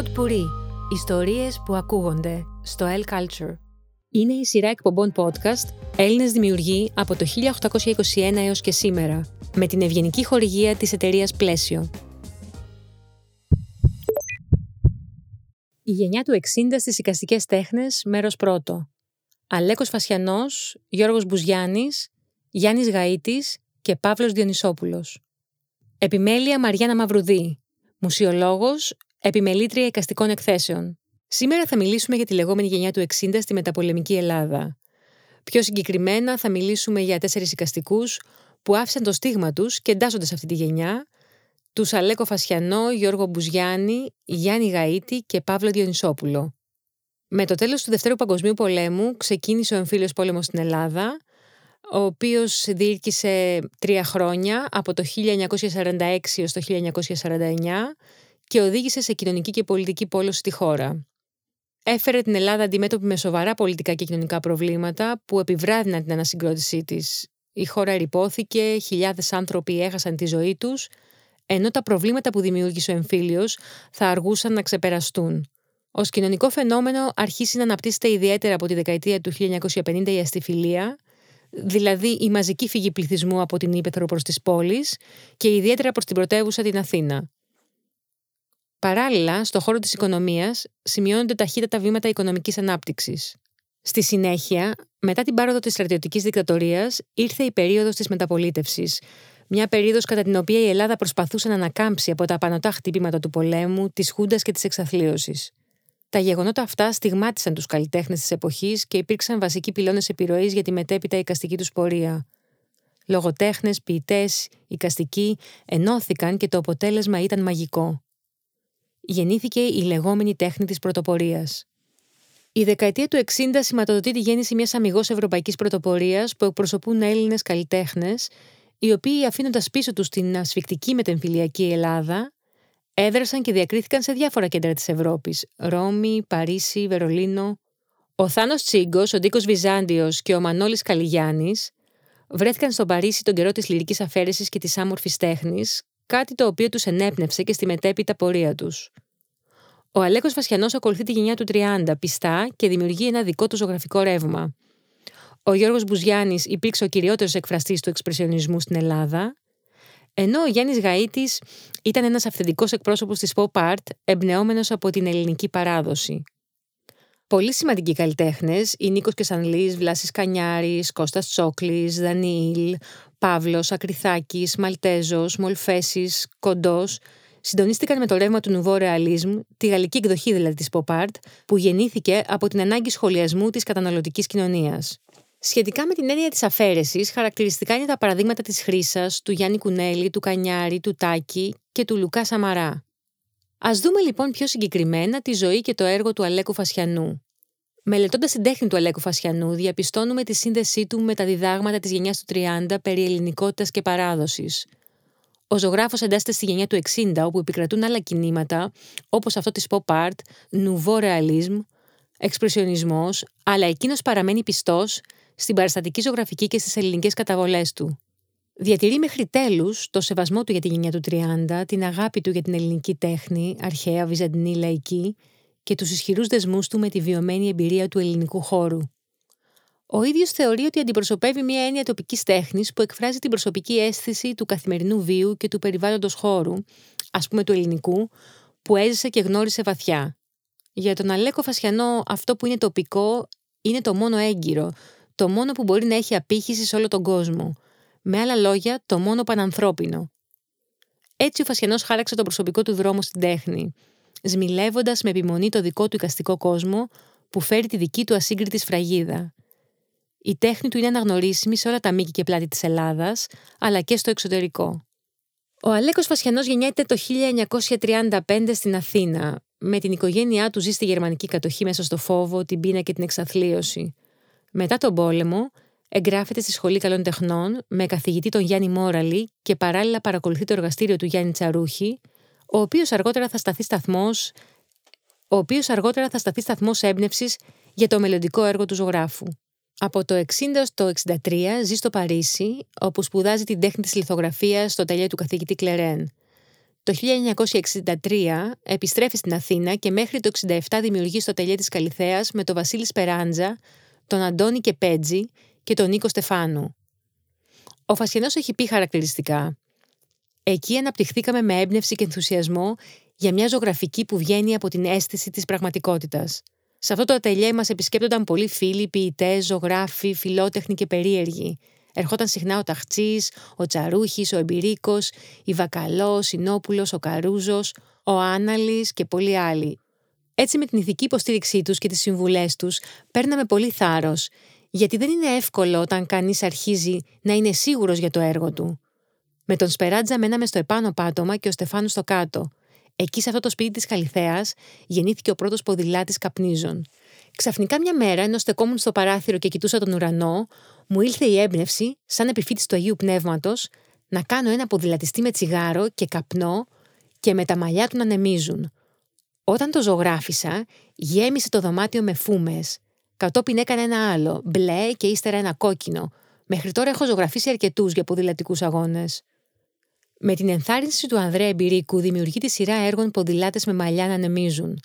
Pod Puri. Ιστορίες που ακούγονται στο El Culture. Είναι η σειρά εκπομπών podcast Έλληνες δημιουργοί από το 1821 έως και σήμερα, με την ευγενική χορηγία της εταιρείας Πλαίσιο. Η γενιά του 60 στις οικαστικές τέχνες, μέρος πρώτο. Αλέκος Φασιανός, Γιώργος Μπουζιάννης, Γιάννης Γαΐτης και Παύλος Διονυσόπουλος. Επιμέλεια Μαριάννα Μαυρουδή, μουσιολόγος, επιμελήτρια εικαστικών εκθέσεων. Σήμερα θα μιλήσουμε για τη λεγόμενη γενιά του 60 στη μεταπολεμική Ελλάδα. Πιο συγκεκριμένα θα μιλήσουμε για τέσσερις εικαστικούς που άφησαν το στίγμα τους και εντάσσονται σε αυτή τη γενιά, τους Αλέκο Φασιανό, Γιώργο Μπουζιάννη, Γιάννη Γαΐτη και Παύλο Διονυσόπουλο. Με το τέλος του Δευτέρου Παγκοσμίου Πολέμου ξεκίνησε ο εμφύλιος πόλεμος στην Ελλάδα, ο οποίος διήρκησε τρία χρόνια, από το 1946 έως το 1949 και οδήγησε σε κοινωνική και πολιτική πόλωση στη χώρα. Έφερε την Ελλάδα αντιμέτωπη με σοβαρά πολιτικά και κοινωνικά προβλήματα που επιβράδυναν την ανασυγκρότησή της. Η χώρα ερυπώθηκε, χιλιάδες άνθρωποι έχασαν τη ζωή τους, ενώ τα προβλήματα που δημιούργησε ο εμφύλιος θα αργούσαν να ξεπεραστούν. Ω κοινωνικό φαινόμενο αρχίσει να αναπτύσσεται ιδιαίτερα από τη δεκαετία του 1950 η αστιφιλία, δηλαδή η μαζική φυγή πληθυσμού από την Ήπεθρο προς τις πόλεις και ιδιαίτερα προς την πρωτεύουσα την Αθήνα. Παράλληλα, στο χώρο της οικονομίας σημειώνονται ταχύτατα βήματα οικονομικής ανάπτυξης. Στη συνέχεια, μετά την πάροδο της στρατιωτικής δικτατορίας, ήρθε η περίοδος της μεταπολίτευσης, μια περίοδος κατά την οποία η Ελλάδα προσπαθούσε να ανακάμψει από τα απανοτά χτυπήματα του πολέμου, της χούντας και της εξαθλίωσης. Τα γεγονότα αυτά στιγμάτισαν τους καλλιτέχνες της εποχής και υπήρξαν βασικοί πυλώνες επιρροής για τη μετέπειτα οικαστική τους πορεία. Λογοτέχνες, ποιητές, οικαστικοί ενώθηκαν και το αποτέλεσμα ήταν μαγικό. Γεννήθηκε η λεγόμενη τέχνη της πρωτοπορίας. Η δεκαετία του 60 σηματοδοτεί τη γέννηση μιας αμυγός ευρωπαϊκής πρωτοπορίας που εκπροσωπούν Έλληνες καλλιτέχνες, οι οποίοι αφήνοντας πίσω τους την ασφικτική μετεμφυλιακή Ελλάδα, έδρασαν και διακρίθηκαν σε διάφορα κέντρα της Ευρώπης: Ρώμη, Παρίσι, Βερολίνο. Ο Θάνος Τσίγκος, ο Ντίκος Βυζάντιος και ο Μανώλης Καλιγιάννη βρέθηκαν στον Παρίσι τον καιρό της λυρικής αφαίρεσης και της άμορφης τέχνης, κάτι το οποίο τους ενέπνευσε και στη μετέπειτα πορεία τους. Ο Αλέκος Βασιανό ακολουθεί τη γενιά του 30 πιστά και δημιουργεί ένα δικό του ζωγραφικό ρεύμα. Ο Γιώργος Μπουζιάννη υπήρξε ο κυριότερος εκφραστής του εξπρεσιονισμού στην Ελλάδα ενώ ο Γιάννης Γαΐτης ήταν ένας αυθεντικός εκπρόσωπος της pop art, εμπνεόμενος από την ελληνική παράδοση. Πολύ σημαντικοί καλλιτέχνες, οι Νίκος Κεσανλής, Βλάσης Κανιάρης, Κώστας Τσόκλης, Δανιήλ, Παύλος, Ακριθάκης, Μαλτέζος, Μολφέσης, Κοντός, συντονίστηκαν με το ρεύμα του Nouveau Realism, τη γαλλική εκδοχή δηλαδή της pop art, που γεννήθηκε από την ανάγκη σχολιασμού της καταναλωτικής κοινωνίας. Σχετικά με την έννοια της αφαίρεσης, χαρακτηριστικά είναι τα παραδείγματα της Χρύσα, του Γιάννη Κουνέλη, του Κανιάρη, του Τάκη και του Λουκά Σαμαρά. Α δούμε λοιπόν πιο συγκεκριμένα τη ζωή και το έργο του Αλέκου Φασιανού. Μελετώντας την τέχνη του Αλέκου Φασιανού, διαπιστώνουμε τη σύνδεσή του με τα διδάγματα της γενιάς του 30 περί ελληνικότητας και παράδοσης. Ο ζωγράφος εντάσσεται στη γενιά του 60, όπου επικρατούν άλλα κινήματα, όπως αυτό της pop art, nouveau realism, εξπρεσιονισμός, αλλά εκείνος παραμένει πιστός στην παραστατική ζωγραφική και στις ελληνικές καταβολές του. Διατηρεί μέχρι τέλους το σεβασμό του για τη γενιά του 30, την αγάπη του για την ελληνική τέχνη, αρχαία, βυζαντινή, λαϊκή και τους ισχυρούς δεσμούς του με τη βιωμένη εμπειρία του ελληνικού χώρου. Ο ίδιος θεωρεί ότι αντιπροσωπεύει μια έννοια τοπικής τέχνης που εκφράζει την προσωπική αίσθηση του καθημερινού βίου και του περιβάλλοντος χώρου, ας πούμε του ελληνικού, που έζησε και γνώρισε βαθιά. Για τον Αλέκο Φασιανό, αυτό που είναι τοπικό είναι το μόνο έγκυρο, το μόνο που μπορεί να έχει απήχηση σε όλο τον κόσμο. Με άλλα λόγια, το μόνο πανανθρώπινο. Έτσι ο Φασιανός χάραξε τον προσωπικό του δρόμο στην τέχνη, σμιλεύοντας με επιμονή το δικό του οικαστικό κόσμο που φέρει τη δική του ασύγκριτη σφραγίδα. Η τέχνη του είναι αναγνωρίσιμη σε όλα τα μήκη και πλάτη της Ελλάδας, αλλά και στο εξωτερικό. Ο Αλέκος Φασιανός γεννιέται το 1935 στην Αθήνα. Με την οικογένειά του ζει στη γερμανική κατοχή μέσα στο φόβο, την πείνα και την εξαθλίωση. Μετά τον πόλεμο, εγγράφεται στη Σχολή Καλών Τεχνών με καθηγητή τον Γιάννη Μόραλη και παράλληλα παρακολουθεί το εργαστήριο του Γιάννη Τσαρούχη, ο οποίος αργότερα θα σταθεί σταθμός ο οποίος αργότερα θα σταθεί σταθμός έμπνευσης για το μελλοντικό έργο του ζωγράφου. Από το 60 στο 63 ζει στο Παρίσι, όπου σπουδάζει την τέχνη της λιθογραφίας στο τελείο του καθηγητή Κλερέν. Το Το 1963 επιστρέφει στην Αθήνα και μέχρι το 67 δημιουργεί στο τελείο της Καλυθέας με τον Βασίλη Σπεράντζα, τον Αντώνη Κεπέτζη και τον Νίκο Στεφάνου. Ο Φασιανός έχει πει χαρακτηριστικά. Εκεί αναπτυχθήκαμε με έμπνευση και ενθουσιασμό για μια ζωγραφική που βγαίνει από την αίσθηση της πραγματικότητας. Σε αυτό το ατελιέ μας επισκέπτονταν πολλοί φίλοι, ποιητές, ζωγράφοι, φιλότεχνοι και περίεργοι. Ερχόταν συχνά ο Ταχτσής, ο Τσαρούχης, ο Εμπειρίκος, η Βακαλός, ο Σινόπουλο, ο Καρούζος, ο Άναλης και πολλοί άλλοι. Έτσι, με την ηθική υποστήριξή τους και τις συμβουλές τους, παίρναμε πολύ θάρρος, γιατί δεν είναι εύκολο όταν κανείς αρχίζει να είναι σίγουρος για το έργο του. Με τον Σπεράτζα μέναμε στο επάνω πάτωμα και ο Στεφάνου στο κάτω. Εκεί, σε αυτό το σπίτι της Καλυθέας, γεννήθηκε ο πρώτος ποδηλάτης καπνίζων. Ξαφνικά μια μέρα, ενώ στεκόμουν στο παράθυρο και κοιτούσα τον ουρανό, μου ήλθε η έμπνευση, σαν επιφύτης του Αγίου Πνεύματος, να κάνω ένα ποδηλατιστή με τσιγάρο και καπνό και με τα μαλλιά του να νεμίζουν. Όταν το ζωγράφισα, γέμισε το δωμάτιο με φούμες. Κατόπιν έκανε ένα άλλο, μπλε και ύστερα ένα κόκκινο. Μέχρι τώρα έχω ζωγραφίσει αρκετούς για ποδηλατικούς αγώνες. Με την ενθάρρυνση του Ανδρέα Εμπειρίκου δημιουργεί τη σειρά έργων ποδηλάτες με μαλλιά να ανεμίζουν.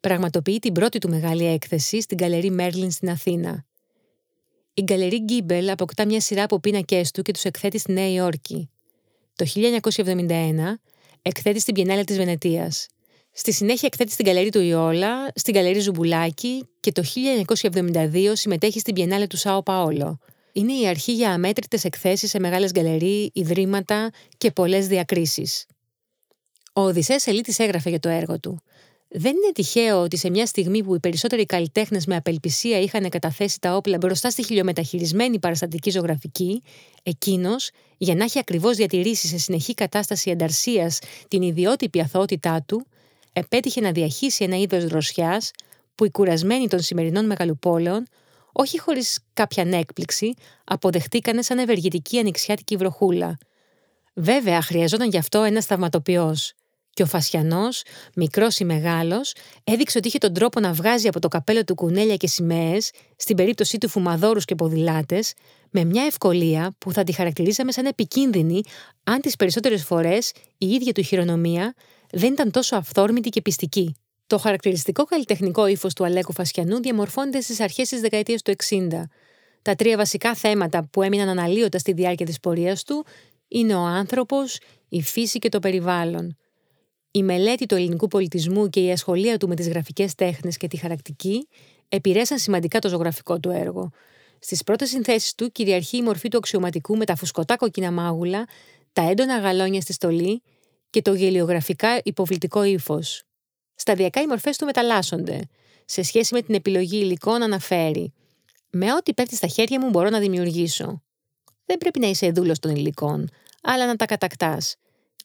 Πραγματοποιεί την πρώτη του μεγάλη έκθεση στην Γκαλερί Μέρλιν στην Αθήνα. Η Γκαλερί Γκίμπελ αποκτά μια σειρά από πίνακές του και τους εκθέτει στη Νέα Υόρκη. Το 1971 εκθέτει στην Μπιενάλε της Βενετίας. Στη συνέχεια εκθέτει στην Γκαλερί του Ιόλα, στην Γκαλερί Ζουμπουλάκη και το 1972 συμμετέχει στην Μπιενάλε του Σάο Παόλο, είναι η αρχή για αμέτρητες εκθέσεις σε μεγάλες γκαλερί, ιδρύματα και πολλές διακρίσεις. Ο Οδυσσέας Ελύτης έγραφε για το έργο του. Δεν είναι τυχαίο ότι σε μια στιγμή που οι περισσότεροι καλλιτέχνες με απελπισία είχαν καταθέσει τα όπλα μπροστά στη χιλιομεταχειρισμένη παραστατική ζωγραφική, εκείνος, για να έχει ακριβώς διατηρήσει σε συνεχή κατάσταση ενταρσίας την ιδιότυπη αθωότητά του, επέτυχε να διαχύσει ένα είδος δροσιάς που οι κουρασμένοι των σημερινών μεγαλοπόλεων όχι χωρίς κάποια έκπληξη, αποδεχτήκανε σαν ευεργετική ανοιξιάτικη βροχούλα. Βέβαια, χρειαζόταν γι' αυτό ένας θαυματοποιός. Και ο Φασιανός, μικρός ή μεγάλος, έδειξε ότι είχε τον τρόπο να βγάζει από το καπέλο του κουνέλια και σημαίες, στην περίπτωσή του φουμαδόρους και ποδηλάτες, με μια ευκολία που θα τη χαρακτηρίζαμε σαν επικίνδυνη, αν τις περισσότερες φορές η ίδια του χειρονομία δεν ήταν τόσο αυθόρμητη και πιστική. Το χαρακτηριστικό καλλιτεχνικό ύφος του Αλέκου Φασιανού διαμορφώνεται στις αρχές της δεκαετίας του 60. Τα τρία βασικά θέματα που έμειναν αναλύωτα στη διάρκεια της πορείας του είναι ο άνθρωπος, η φύση και το περιβάλλον. Η μελέτη του ελληνικού πολιτισμού και η ασχολία του με τις γραφικές τέχνες και τη χαρακτική επηρέασαν σημαντικά το ζωγραφικό του έργο. Στις πρώτες συνθέσεις του κυριαρχεί η μορφή του αξιωματικού με τα φουσκωτά κοκκίνα μάγουλα, τα έντονα γαλόνια στη στολή και το γελιογραφικά υποβλητικό ύφος. Σταδιακά οι μορφές του μεταλλάσσονται. Σε σχέση με την επιλογή υλικών, αναφέρει: Με ό,τι πέφτει στα χέρια μου μπορώ να δημιουργήσω. Δεν πρέπει να είσαι δούλος των υλικών, αλλά να τα κατακτάς.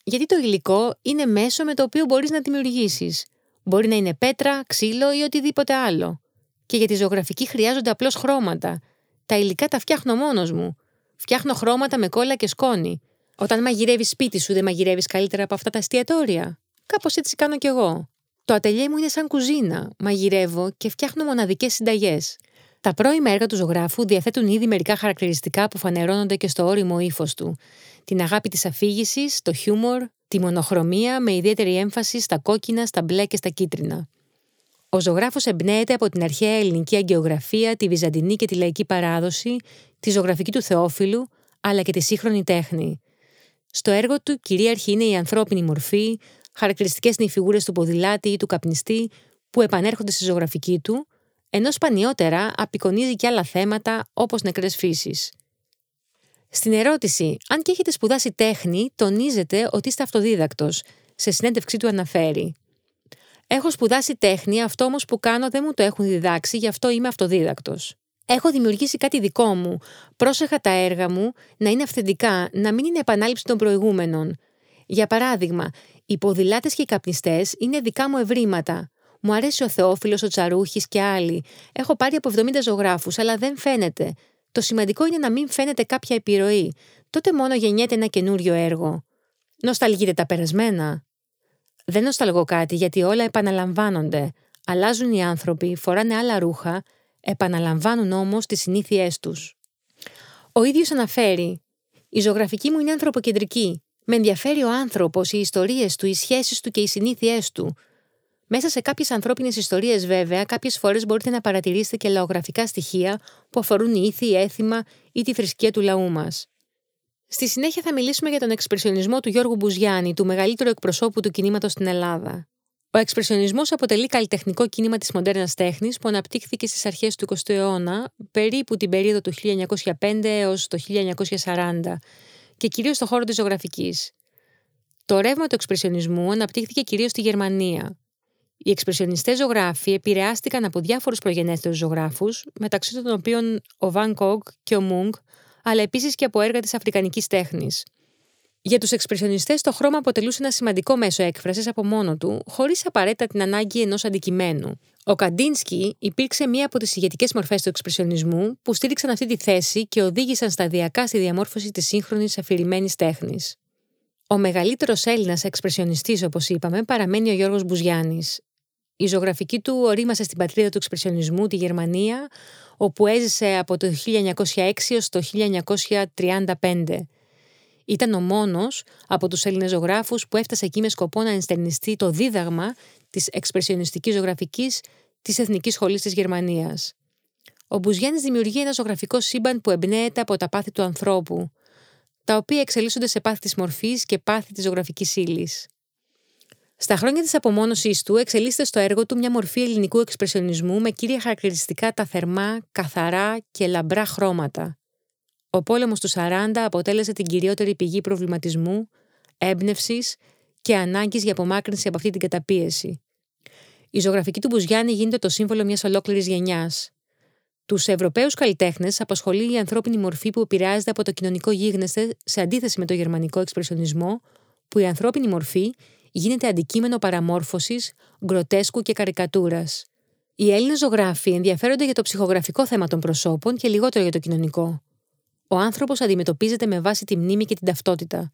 Γιατί το υλικό είναι μέσο με το οποίο μπορείς να δημιουργήσεις. Μπορεί να είναι πέτρα, ξύλο ή οτιδήποτε άλλο. Και για τη ζωγραφική χρειάζονται απλώς χρώματα. Τα υλικά τα φτιάχνω μόνος μου. Φτιάχνω χρώματα με κόλλα και σκόνη. Όταν μαγειρεύεις σπίτι σου, δεν μαγειρεύεις καλύτερα από αυτά τα εστιατόρια; Κάπως έτσι κάνω κι εγώ. Το ατελιέ μου είναι σαν κουζίνα. Μαγειρεύω και φτιάχνω μοναδικές συνταγές. Τα πρώιμα έργα του ζωγράφου διαθέτουν ήδη μερικά χαρακτηριστικά που φανερώνονται και στο όριμο ύφος του. Την αγάπη της αφήγησης, το χιούμορ, τη μονοχρωμία με ιδιαίτερη έμφαση στα κόκκινα, στα μπλε και στα κίτρινα. Ο ζωγράφος εμπνέεται από την αρχαία ελληνική αγκαιογραφία, τη βυζαντινή και τη λαϊκή παράδοση, τη ζωγραφική του Θεόφιλου, αλλά και τη σύγχρονη τέχνη. Στο έργο του κυρίαρχη είναι η ανθρώπινη μορφή, Χαρακτηριστικές είναι οι φιγούρες του ποδηλάτη ή του καπνιστή που επανέρχονται στη ζωγραφική του, ενώ σπανιότερα απεικονίζει και άλλα θέματα όπως νεκρές φύσεις. Στην ερώτηση, αν και έχετε σπουδάσει τέχνη, τονίζετε ότι είστε αυτοδίδακτος. Σε συνέντευξή του αναφέρει. Έχω σπουδάσει τέχνη, αυτό όμως που κάνω δεν μου το έχουν διδάξει, γι' αυτό είμαι αυτοδίδακτος. Έχω δημιουργήσει κάτι δικό μου. Πρόσεχα τα έργα μου να είναι αυθεντικά, να μην είναι επανάληψη των προηγούμενων. Για παράδειγμα, οι ποδηλάτες και οι καπνιστές είναι δικά μου ευρήματα. Μου αρέσει ο Θεόφιλος, ο Τσαρούχης και άλλοι. Έχω πάρει από 70 ζωγράφους, αλλά δεν φαίνεται. Το σημαντικό είναι να μην φαίνεται κάποια επιρροή. Τότε μόνο γεννιέται ένα καινούριο έργο. Νοσταλγείτε τα περασμένα. Δεν νοσταλγώ κάτι γιατί όλα επαναλαμβάνονται. Αλλάζουν οι άνθρωποι, φοράνε άλλα ρούχα, επαναλαμβάνουν όμως τις συνήθειές τους. Ο ίδιος αναφέρει: Η ζωγραφική μου είναι ανθρωποκεντρική. Με ενδιαφέρει ο άνθρωπος, οι ιστορίες του, οι σχέσεις του και οι συνήθειές του. Μέσα σε κάποιες ανθρώπινες ιστορίες, βέβαια, κάποιες φορές μπορείτε να παρατηρήσετε και λαογραφικά στοιχεία που αφορούν ήθη, έθιμα ή τη θρησκεία του λαού μας. Στη συνέχεια θα μιλήσουμε για τον εξπρεσιονισμό του Γιώργου Μπουζιάννη, του μεγαλύτερου εκπροσώπου του κινήματος στην Ελλάδα. Ο εξπρεσιονισμός αποτελεί καλλιτεχνικό κίνημα της μοντέρνας τέχνης που αναπτύχθηκε στις αρχές του 20ου αιώνα, περίπου την περίοδο του 1905 έως το 1940, και κυρίως στον χώρο της ζωγραφικής. Το ρεύμα του εξπρεσιονισμού αναπτύχθηκε κυρίως στη Γερμανία. Οι εξπρεσιονιστές ζωγράφοι επηρεάστηκαν από διάφορους προγενέστερους ζωγράφους, μεταξύ των οποίων ο Βαν Κόγκ και ο Μούγκ, αλλά επίσης και από έργα της αφρικανικής τέχνης. Για τους εξπρεσιονιστές, το χρώμα αποτελούσε ένα σημαντικό μέσο έκφρασης από μόνο του, χωρίς απαραίτητα την ανάγκη ενός αντικειμένου. Ο Καντίνσκι υπήρξε μία από τις ηγετικές μορφές του εξπρεσιονισμού που στήριξαν αυτή τη θέση και οδήγησαν σταδιακά στη διαμόρφωση της σύγχρονης αφηρημένης τέχνης. Ο μεγαλύτερος Έλληνας εξπρεσιονιστής, όπως είπαμε, παραμένει ο Γιώργος Μπουζιάννη. Η ζωγραφική του ορίμασε στην πατρίδα του εξπρεσιονισμού, τη Γερμανία, όπου έζησε από το 1906 έως το 1935. Ήταν ο μόνος από τους Έλληνες ζωγράφους που έφτασε εκεί με σκοπό να ενστερνιστεί το δίδαγμα της εξπρεσιονιστικής ζωγραφικής της Εθνικής Σχολής της Γερμανίας. Ο Μπουζιάννης δημιουργεί ένα ζωγραφικό σύμπαν που εμπνέεται από τα πάθη του ανθρώπου, τα οποία εξελίσσονται σε πάθη της μορφής και πάθη της ζωγραφικής ύλης. Στα χρόνια της απομόνωσής του, εξελίσσεται στο έργο του μια μορφή ελληνικού εξπρεσιονισμού με κύρια χαρακτηριστικά τα θερμά, καθαρά και λαμπρά χρώματα. Ο πόλεμος του 40 αποτέλεσε την κυριότερη πηγή προβληματισμού, έμπνευσης και ανάγκης για απομάκρυνση από αυτή την καταπίεση. Η ζωγραφική του Μπουζιάννη γίνεται το σύμβολο μιας ολόκληρης γενιάς. Τους Ευρωπαίους καλλιτέχνες απασχολεί η ανθρώπινη μορφή που επηρεάζεται από το κοινωνικό γίγνεσθε σε αντίθεση με το γερμανικό εξπρεσιονισμό, που η ανθρώπινη μορφή γίνεται αντικείμενο παραμόρφωσης, γκροτέσκου και καρικατούρας. Οι Έλληνες ζωγράφοι ενδιαφέρονται για το ψυχογραφικό θέμα των προσώπων και λιγότερο για το κοινωνικό. Ο άνθρωπος αντιμετωπίζεται με βάση τη μνήμη και την ταυτότητα.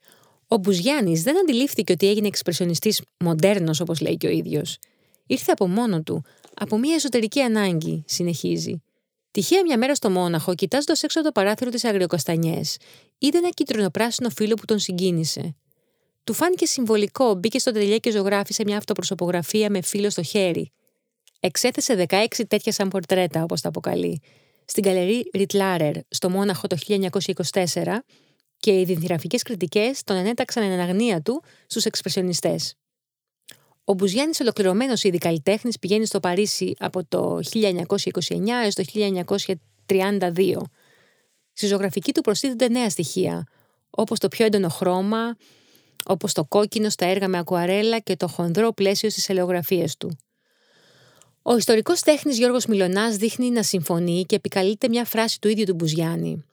Ο Μπουζιάννης δεν αντιλήφθηκε ότι έγινε εξπρεσιονιστής μοντέρνος, όπως λέει και ο ίδιος. Ήρθε από μόνο του, από μια εσωτερική ανάγκη, συνεχίζει. Τυχαία μια μέρα στο Μόναχο, κοιτάζοντας έξω από το παράθυρο της Αγριοκαστανιές, είδε ένα κίτρινο-πράσινο φύλλο που τον συγκίνησε. Του φάνηκε συμβολικό, μπήκε στο τελειέ και ζωγράφησε μια αυτοπροσωπογραφία με φύλλο στο χέρι. Εξέθεσε 16 τέτοια σαν πορτρέτα, όπως τα αποκαλεί, στην καλερί Ριτλάρερ στο Μόναχο το 1924 και οι διδυραφικέ κριτικές τον ενέταξαν εν αναγνία του στους εξπρεσιονιστές. Ο Μπουζιάννης, ολοκληρωμένος ήδη καλλιτέχνης, πηγαίνει στο Παρίσι από το 1929 έως το 1932. Στη ζωγραφική του προστίθενται νέα στοιχεία, όπως το πιο έντονο χρώμα, όπως το κόκκινο στα έργα με ακουαρέλα και το χονδρό πλαίσιο στις ελαιογραφίες του. Ο ιστορικός τέχνης Γιώργος Μιλωνάς δείχνει να συμφωνεί και επικαλείται μια φράση του ίδιου του Μπουζιάννη.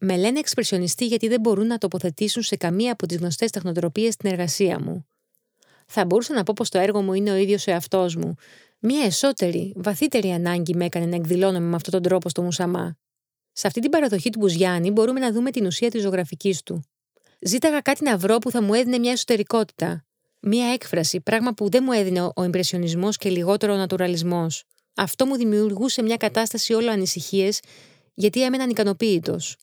Με λένε εξπρεσιονιστή γιατί δεν μπορούν να τοποθετήσουν σε καμία από τις γνωστές τεχνοτροπίες την εργασία μου. Θα μπορούσα να πω πως το έργο μου είναι ο ίδιος ο εαυτός μου. Μια εσωτερή, βαθύτερη ανάγκη με έκανε να εκδηλώνομαι με αυτόν τον τρόπο στο Μουσαμά. Σε αυτή την παραδοχή του Μπουζιάννη μπορούμε να δούμε την ουσία της ζωγραφικής του. Ζήταγα κάτι να βρω που θα μου έδινε μια εσωτερικότητα. Μια έκφραση, πράγμα που δεν μου έδινε ο ιμπρεσιονισμό και λιγότερο ο νατουραλισμός. Αυτό μου δημιουργούσε μια κατάσταση όλο ανησυχίες, γιατί έμεναν ικανοποίητος.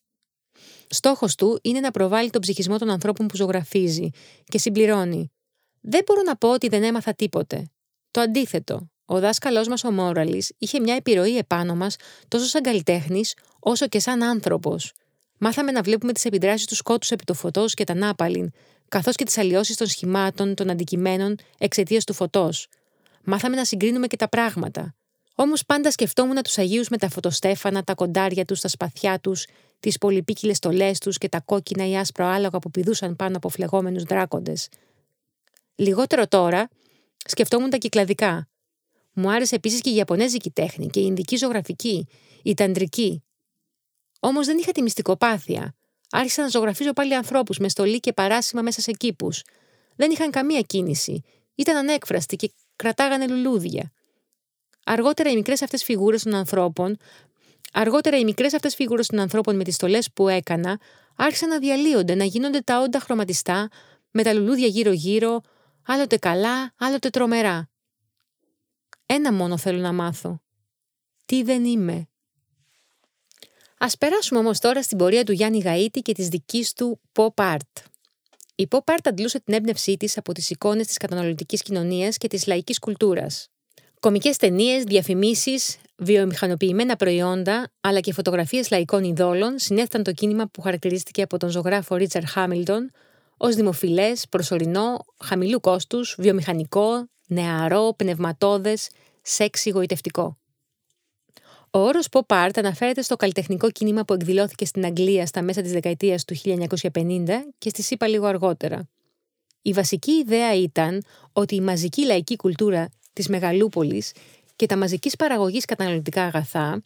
Στόχος του είναι να προβάλλει τον ψυχισμό των ανθρώπων που ζωγραφίζει και συμπληρώνει. Δεν μπορώ να πω ότι δεν έμαθα τίποτε. Το αντίθετο. Ο δάσκαλός μας ο Μόραλης είχε μια επιρροή επάνω μας τόσο σαν καλλιτέχνης όσο και σαν άνθρωπος. Μάθαμε να βλέπουμε τις επιδράσεις του σκότους επί το φωτός και τα νάπαλιν, καθώς και τις αλλοιώσεις των σχημάτων, των αντικειμένων εξαιτίας του φωτός. Μάθαμε να συγκρίνουμε και τα πράγματα. Όμως πάντα σκεφτόμουν τους Αγίους με τα φωτοστέφανα, τα κοντάρια τους, τα σπαθιά τους, τις πολυπίκυλες στολές τους και τα κόκκινα ή άσπρα άλογα που πηδούσαν πάνω από φλεγόμενους δράκοντες. Λιγότερο τώρα, σκεφτόμουν τα κυκλαδικά. Μου άρεσε επίσης και η Ιαπωνέζικη τέχνη και η Ινδική ζωγραφική, η Ταντρική, Όμως δεν είχα τη μυστικοπάθεια. Άρχισα να ζωγραφίζω πάλι ανθρώπους με στολή και παράσημα μέσα σε κήπους. Δεν είχαν καμία κίνηση. Ήταν ανέκφραστοι και κρατάγανε λουλούδια. Αργότερα οι μικρές αυτές φιγούρες των ανθρώπων, αργότερα οι μικρές αυτές φιγούρες των ανθρώπων με τις στολές που έκανα, άρχισαν να διαλύονται, να γίνονται τα όντα χρωματιστά, με τα λουλούδια γύρω-γύρω, άλλοτε καλά, άλλοτε τρομερά. Ένα μόνο θέλω να μάθω. Τι δεν είμαι. Ας περάσουμε όμως τώρα στην πορεία του Γιάννη Γαΐτη και της δικής του pop art. Η pop art αντλούσε την έμπνευσή της από τις εικόνες της καταναλωτικής κοινωνίας και της λαϊκής κουλτούρας. Κομικές ταινίες, διαφημίσεις, βιομηχανοποιημένα προϊόντα, αλλά και φωτογραφίες λαϊκών ειδόλων συνέθεταν το κίνημα που χαρακτηρίστηκε από τον ζωγράφο Ρίτσαρ Χάμιλτον ως δημοφιλές, προσωρινό, χαμηλού κόστους, βιομηχανικό, νεαρό, πνευματώδες, σεξ γοητευτικό. Ο όρος pop art αναφέρεται στο καλλιτεχνικό κίνημα που εκδηλώθηκε στην Αγγλία στα μέσα της δεκαετίας του 1950 και στη ΣΥΠΑ λίγο αργότερα. Η βασική ιδέα ήταν ότι η μαζική λαϊκή κουλτούρα της μεγαλούπολης και τα μαζικής παραγωγής καταναλωτικά αγαθά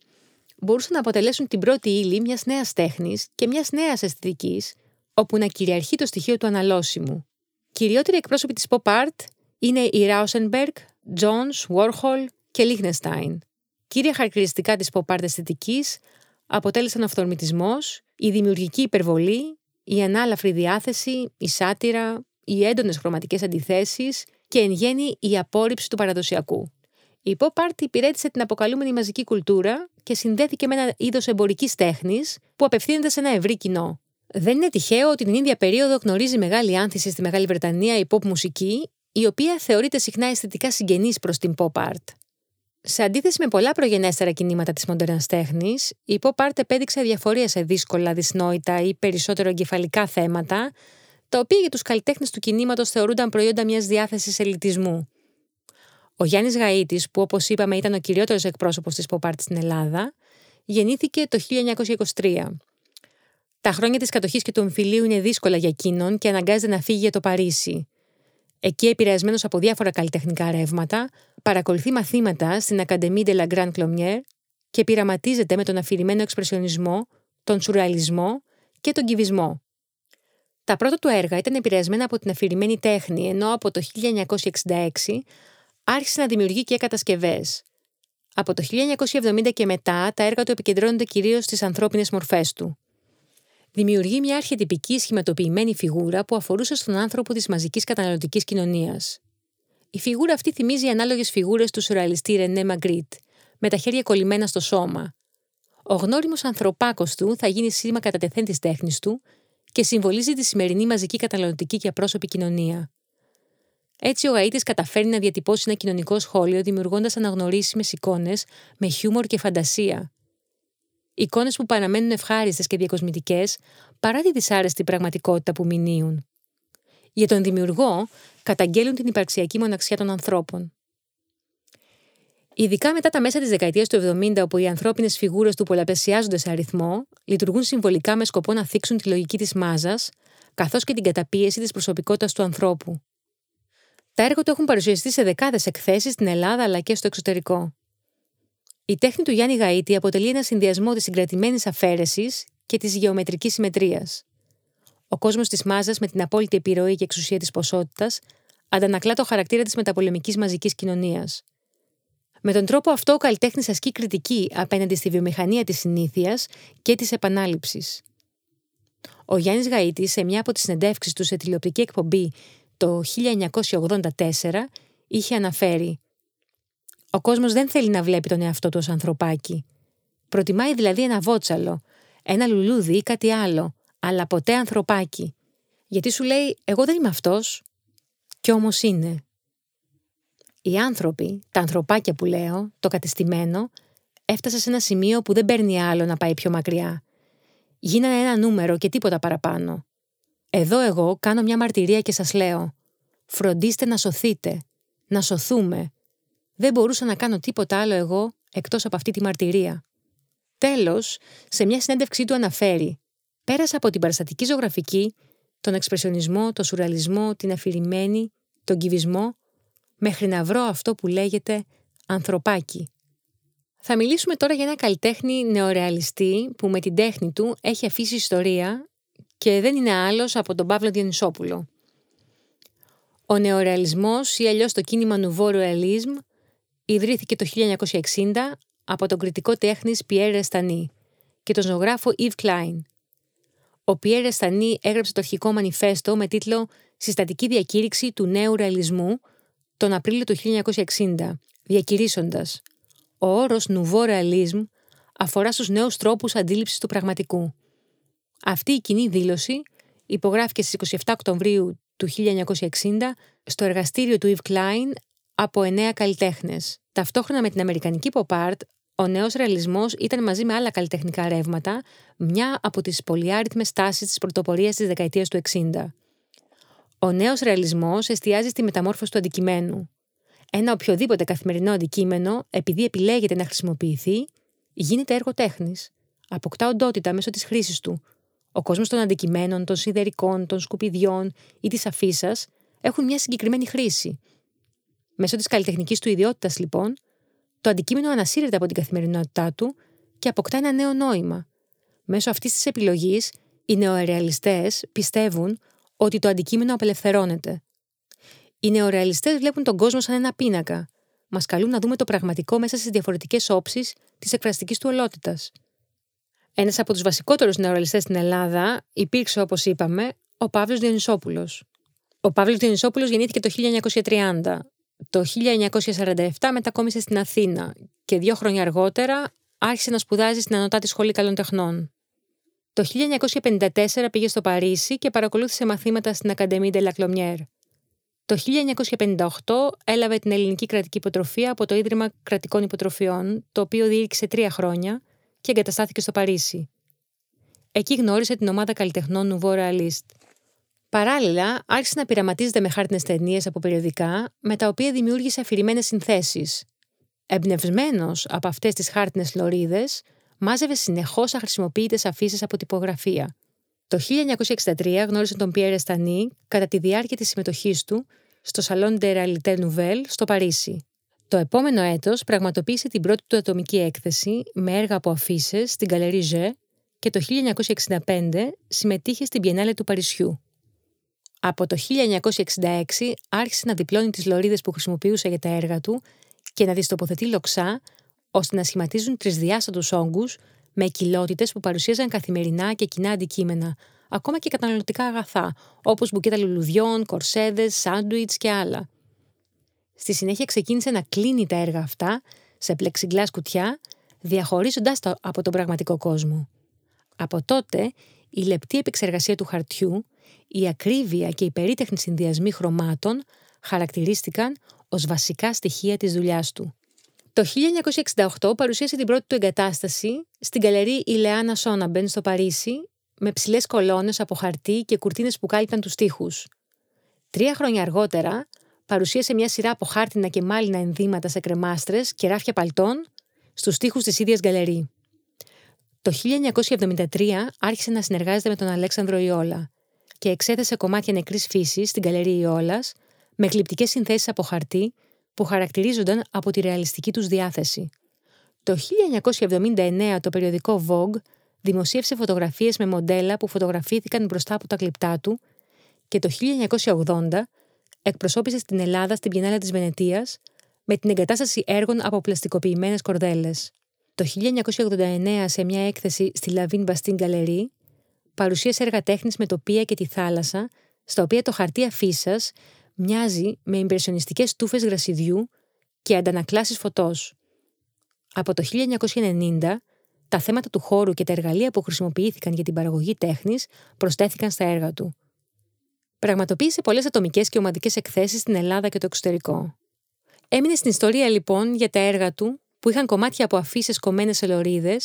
μπορούσαν να αποτελέσουν την πρώτη ύλη μιας νέας τέχνης και μιας νέας αισθητικής, όπου να κυριαρχεί το στοιχείο του αναλώσιμου. Κυριότεροι εκπρόσωποι της pop art είναι η Rauschenberg, Jones, Warhol και Lichtenstein. Κύρια χαρακτηριστικά της pop art αισθητικής αποτέλεσαν ο αυθορμητισμός, η δημιουργική υπερβολή, η ανάλαφρη διάθεση, η σάτυρα, οι έντονες χρωματικές αντιθέσεις και εν γέννη η απόρριψη του παραδοσιακού. Η pop art υπηρέτησε την αποκαλούμενη μαζική κουλτούρα και συνδέθηκε με ένα είδος εμπορικής τέχνης που απευθύνεται σε ένα ευρύ κοινό. Δεν είναι τυχαίο ότι την ίδια περίοδο γνωρίζει μεγάλη άνθηση στη Μεγάλη Βρετανία η pop μουσική, η οποία θεωρείται συχνά αισθητικά συγγενής προς την pop art. Σε αντίθεση με πολλά προγενέστερα κινήματα της μοντέρνας τέχνης, η pop art επέδειξε διαφορία σε δύσκολα, δυσνόητα ή περισσότερο εγκεφαλικά θέματα, τα οποία για τους καλλιτέχνες του κινήματος θεωρούνταν προϊόντα μιας διάθεσης ελιτισμού. Ο Γιάννης Γαΐτης, που όπως είπαμε ήταν ο κυριότερος εκπρόσωπος της pop art στην Ελλάδα, γεννήθηκε το 1923. Τα χρόνια της κατοχής και του εμφυλίου είναι δύσκολα για εκείνον και αναγκάζεται να φύγει για το Παρίσι. Εκεί, επηρεασμένος από διάφορα καλλιτεχνικά ρεύματα, παρακολουθεί μαθήματα στην Académie de la Grande Clomière και πειραματίζεται με τον αφηρημένο εξπρεσιονισμό, τον σουρεαλισμό και τον κυβισμό. Τα πρώτα του έργα ήταν επηρεασμένα από την αφηρημένη τέχνη, ενώ από το 1966 άρχισε να δημιουργεί και κατασκευές. Από το 1970 και μετά, τα έργα του επικεντρώνονται κυρίως στις ανθρώπινες μορφές του δημιουργεί μια αρχιετυπική σχηματοποιημένη φιγούρα που αφορούσε στον άνθρωπο της μαζικής καταναλωτικής κοινωνίας. Η φιγούρα αυτή θυμίζει ανάλογες φιγούρες του σουρεαλιστή Ρενέ Μαγκρίτ, με τα χέρια κολλημένα στο σώμα. Ο γνώριμος ανθρωπάκος του θα γίνει σήμα κατά τεθέν της τέχνης του και συμβολίζει τη σημερινή μαζική καταναλωτική και απρόσωπη κοινωνία. Έτσι, ο Αίτη καταφέρει να διατυπώσει ένα κοινωνικό σχόλιο δημιουργώντας αναγνωρίσιμες εικόνες με χιούμορ και φαντασία, Εικόνες που παραμένουν ευχάριστες και διακοσμητικές παρά τη δυσάρεστη πραγματικότητα που μηνύουν. Για τον δημιουργό, καταγγέλουν την υπαρξιακή μοναξιά των ανθρώπων. Ειδικά μετά τα μέσα της δεκαετίας του 70, όπου οι ανθρώπινες φιγούρες του πολλαπλασιάζονται σε αριθμό, λειτουργούν συμβολικά με σκοπό να θίξουν τη λογική της μάζας, καθώς και την καταπίεση της προσωπικότητας του ανθρώπου. Τα έργα του έχουν παρουσιαστεί σε δεκάδες εκθέσεις στην Ελλάδα αλλά και στο εξωτερικό. Η τέχνη του Γιάννη Γαΐτη αποτελεί ένα συνδυασμό της συγκρατημένης αφαίρεσης και της γεωμετρικής συμμετρίας. Ο κόσμος της μάζας με την απόλυτη επιρροή και εξουσία της ποσότητας αντανακλά το χαρακτήρα της μεταπολεμικής μαζικής κοινωνίας. Με τον τρόπο αυτό, ο καλλιτέχνης ασκεί κριτική απέναντι στη βιομηχανία της συνήθειας και της επανάληψης. Ο Γιάννης Γαΐτη, σε μια από τις συνεντεύξεις του σε τηλεοπτική εκπομπή το 1984, είχε αναφέρει ο κόσμος δεν θέλει να βλέπει τον εαυτό του ως ανθρωπάκι. Προτιμάει δηλαδή ένα βότσαλο, ένα λουλούδι ή κάτι άλλο, αλλά ποτέ ανθρωπάκι. Γιατί σου λέει, Εγώ δεν είμαι αυτός. Κι όμως είναι. Οι άνθρωποι, τα ανθρωπάκια που λέω, το κατεστημένο, έφτασε σε ένα σημείο που δεν παίρνει άλλο να πάει πιο μακριά. Γίνανε ένα νούμερο και τίποτα παραπάνω. Εδώ εγώ κάνω μια μαρτυρία και σας λέω «Φροντίστε να σωθείτε, να σωθούμε, δεν μπορούσα να κάνω τίποτα άλλο εγώ εκτός από αυτή τη μαρτυρία. Τέλος, σε μια συνέντευξή του αναφέρει «Πέρασα από την παραστατική ζωγραφική, τον εξπρεσιονισμό, τον σουραλισμό, την αφηρημένη, τον κυβισμό, μέχρι να βρω αυτό που λέγεται ανθρωπάκι». Θα μιλήσουμε τώρα για ένα καλλιτέχνη νεορεαλιστή που με την τέχνη του έχει αφήσει ιστορία και δεν είναι άλλος από τον Παύλο Διονυσόπουλο. Ο νεορεαλισμός ή αλλιώς το κίνημα Nouveau Realisme ιδρύθηκε το 1960 από τον κριτικό τέχνης Pierre Restany και τον ζωγράφο Yves Klein. Ο Pierre Restany έγραψε το αρχικό μανιφέστο με τίτλο «Συστατική διακήρυξη του νέου ρεαλισμού» τον Απρίλιο του 1960, διακηρύσσοντας «Ο όρος Nouveau Realisme αφορά στους νέους τρόπους αντίληψης του πραγματικού». Αυτή η κοινή δήλωση υπογράφηκε στις 27 Οκτωβρίου του 1960 στο εργαστήριο του Yves Klein από εννέα καλλιτέχνες. Ταυτόχρονα με την αμερικανική pop art, ο νέος ρεαλισμός ήταν μαζί με άλλα καλλιτεχνικά ρεύματα μια από τις πολυάριθμες τάσεις της πρωτοπορίας της δεκαετίας του 60. Ο νέος ρεαλισμός εστιάζει στη μεταμόρφωση του αντικειμένου. Ένα οποιοδήποτε καθημερινό αντικείμενο, επειδή επιλέγεται να χρησιμοποιηθεί, γίνεται έργο τέχνης. Αποκτά οντότητα μέσω της χρήσης του. Ο κόσμος των αντικειμένων, των σιδερικών, των σκουπιδιών ή της αφίσας έχουν μια συγκεκριμένη χρήση. Μέσω της καλλιτεχνικής του ιδιότητας, λοιπόν, το αντικείμενο ανασύρεται από την καθημερινότητά του και αποκτά ένα νέο νόημα. Μέσω αυτής της επιλογής, οι νεορεαλιστές πιστεύουν ότι το αντικείμενο απελευθερώνεται. Οι νεορεαλιστές βλέπουν τον κόσμο σαν ένα πίνακα. Μας καλούν να δούμε το πραγματικό μέσα στις διαφορετικές όψεις της εκφραστικής του ολότητας. Ένας από τους βασικότερους νεορεαλιστές στην Ελλάδα υπήρξε, όπως είπαμε, ο Παύλος Διονυσόπουλος. Ο Παύλος Διονυσόπουλος γεννήθηκε το 1930. Το 1947 μετακόμισε στην Αθήνα και δύο χρόνια αργότερα άρχισε να σπουδάζει στην Ανωτάτη Σχολή Καλών Τεχνών. Το 1954 πήγε στο Παρίσι και παρακολούθησε μαθήματα στην Ακαδεμή de la Clomière. Το 1958 έλαβε την ελληνική κρατική υποτροφία από το Ίδρυμα Κρατικών Υποτροφιών, το οποίο διήρκησε τρία χρόνια και εγκαταστάθηκε στο Παρίσι. Εκεί γνώρισε την ομάδα καλλιτεχνών Nouveau Realist. Παράλληλα, άρχισε να πειραματίζεται με χάρτινες ταινίες από περιοδικά, με τα οποία δημιούργησε αφηρημένες συνθέσεις. Εμπνευσμένος από αυτές τις χάρτινες λωρίδες, μάζευε συνεχώς αχρησιμοποιητές αφήσεις από τυπογραφία. Το 1963 γνώρισε τον Πιέρε Στανί κατά τη διάρκεια της συμμετοχής του στο Salon de Réalité Nouvelle στο Παρίσι. Το επόμενο έτος πραγματοποίησε την πρώτη του ατομική έκθεση με έργα από αφήσεις στην Galerie G και το 1965 συμμετείχε στην Πιενάλε του Παρισιού. Από το 1966 άρχισε να διπλώνει τις λωρίδες που χρησιμοποιούσε για τα έργα του και να τις τοποθετεί λοξά ώστε να σχηματίζουν τρισδιάστατους όγκους με κοιλότητες που παρουσίαζαν καθημερινά και κοινά αντικείμενα, ακόμα και καταναλωτικά αγαθά, όπως μπουκέτα λουλουδιών, κορσέδες, σάντουιτς και άλλα. Στη συνέχεια ξεκίνησε να κλείνει τα έργα αυτά σε πλεξιγκλάς κουτιά, διαχωρίζοντας τα από τον πραγματικό κόσμο. Από τότε, η λεπτή επεξεργασία του χαρτιού, η ακρίβεια και οι περίτεχνοι συνδυασμοί χρωμάτων χαρακτηρίστηκαν ως βασικά στοιχεία της δουλειάς του. Το 1968 παρουσίασε την πρώτη του εγκατάσταση στην γκαλερί Ηλεάνα Σόναμπεντ στο Παρίσι, με ψηλές κολόνες από χαρτί και κουρτίνες που κάλυπταν τους τοίχου. Τρία χρόνια αργότερα, παρουσίασε μια σειρά από χάρτινα και μάλινα ενδύματα σε κρεμάστρες και ράφια παλτών στους τοίχου της ίδιας γκαλερί. Το 1973 άρχισε να συνεργάζεται με τον Αλέξανδρο Ιόλα και εξέθεσε κομμάτια νεκρής φύσης στην γκαλερί Ιόλα με γλυπτικέ συνθέσεις από χαρτί που χαρακτηρίζονταν από τη ρεαλιστική τους διάθεση. Το 1979 το περιοδικό Vogue δημοσίευσε φωτογραφίες με μοντέλα που φωτογραφήθηκαν μπροστά από τα κλειπτά του και το 1980 εκπροσώπησε στην Ελλάδα στην Πιενάλα της Βενετίας με την εγκατάσταση έργων από πλαστικοποιημένες κορδέλες. Το 1989 σε μια έκθεση στη Λαβίν Μπαστίν Γκαλερί παρουσίασε έργα τέχνης με τοπία και τη θάλασσα, στα οποία το χαρτί αφίσας μοιάζει με ιμπρεσιονιστικές τούφες γρασιδιού και αντανακλάσεις φωτός. Από το 1990, τα θέματα του χώρου και τα εργαλεία που χρησιμοποιήθηκαν για την παραγωγή τέχνης προστέθηκαν στα έργα του. Πραγματοποίησε πολλές ατομικές και ομαδικές εκθέσεις στην Ελλάδα και το εξωτερικό. Έμεινε στην ιστορία λοιπόν για τα έργα του που είχαν κομμάτια από αφήσεις κομμένες σε λωρίδε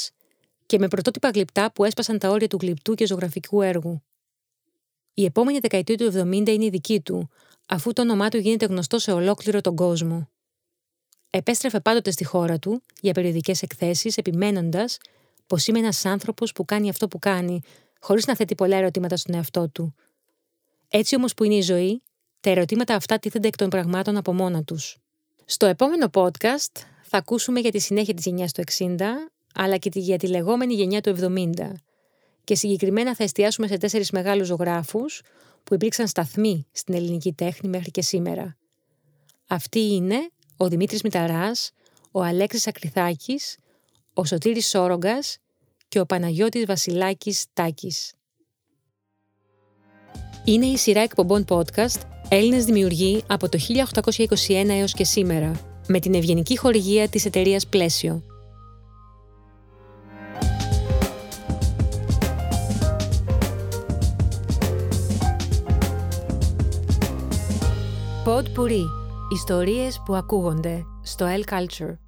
και με πρωτότυπα γλυπτά που έσπασαν τα όρια του γλυπτού και ζωγραφικού έργου. Η επόμενη δεκαετία του 70 είναι η δική του, αφού το όνομά του γίνεται γνωστό σε ολόκληρο τον κόσμο. Επέστρεφε πάντοτε στη χώρα του για περιοδικές εκθέσεις, επιμένοντας πως είμαι ένας άνθρωπος που κάνει αυτό που κάνει, χωρίς να θέτει πολλά ερωτήματα στον εαυτό του. Έτσι όμως που είναι η ζωή, τα ερωτήματα αυτά τίθενται εκ των πραγμάτων από μόνα τους. Στο επόμενο podcast θα ακούσουμε για τη συνέχεια της γενιάς του 60, αλλά και για τη λεγόμενη γενιά του 70. Και συγκεκριμένα θα εστιάσουμε σε τέσσερις μεγάλους ζωγράφους που υπήρξαν σταθμοί στην ελληνική τέχνη μέχρι και σήμερα. Αυτοί είναι ο Δημήτρης Μηταράς, ο Αλέξης Ακριθάκης, ο Σωτήρης Σόρογκας και ο Παναγιώτης Βασιλάκης Τάκης. Είναι η σειρά εκπομπών podcast Έλληνες δημιουργοί από το 1821 έως και σήμερα, με την ευγενική χορηγία της εταιρείας Πλαίσιο. Pod Puri. Ιστορίες που ακούγονται στο L Culture.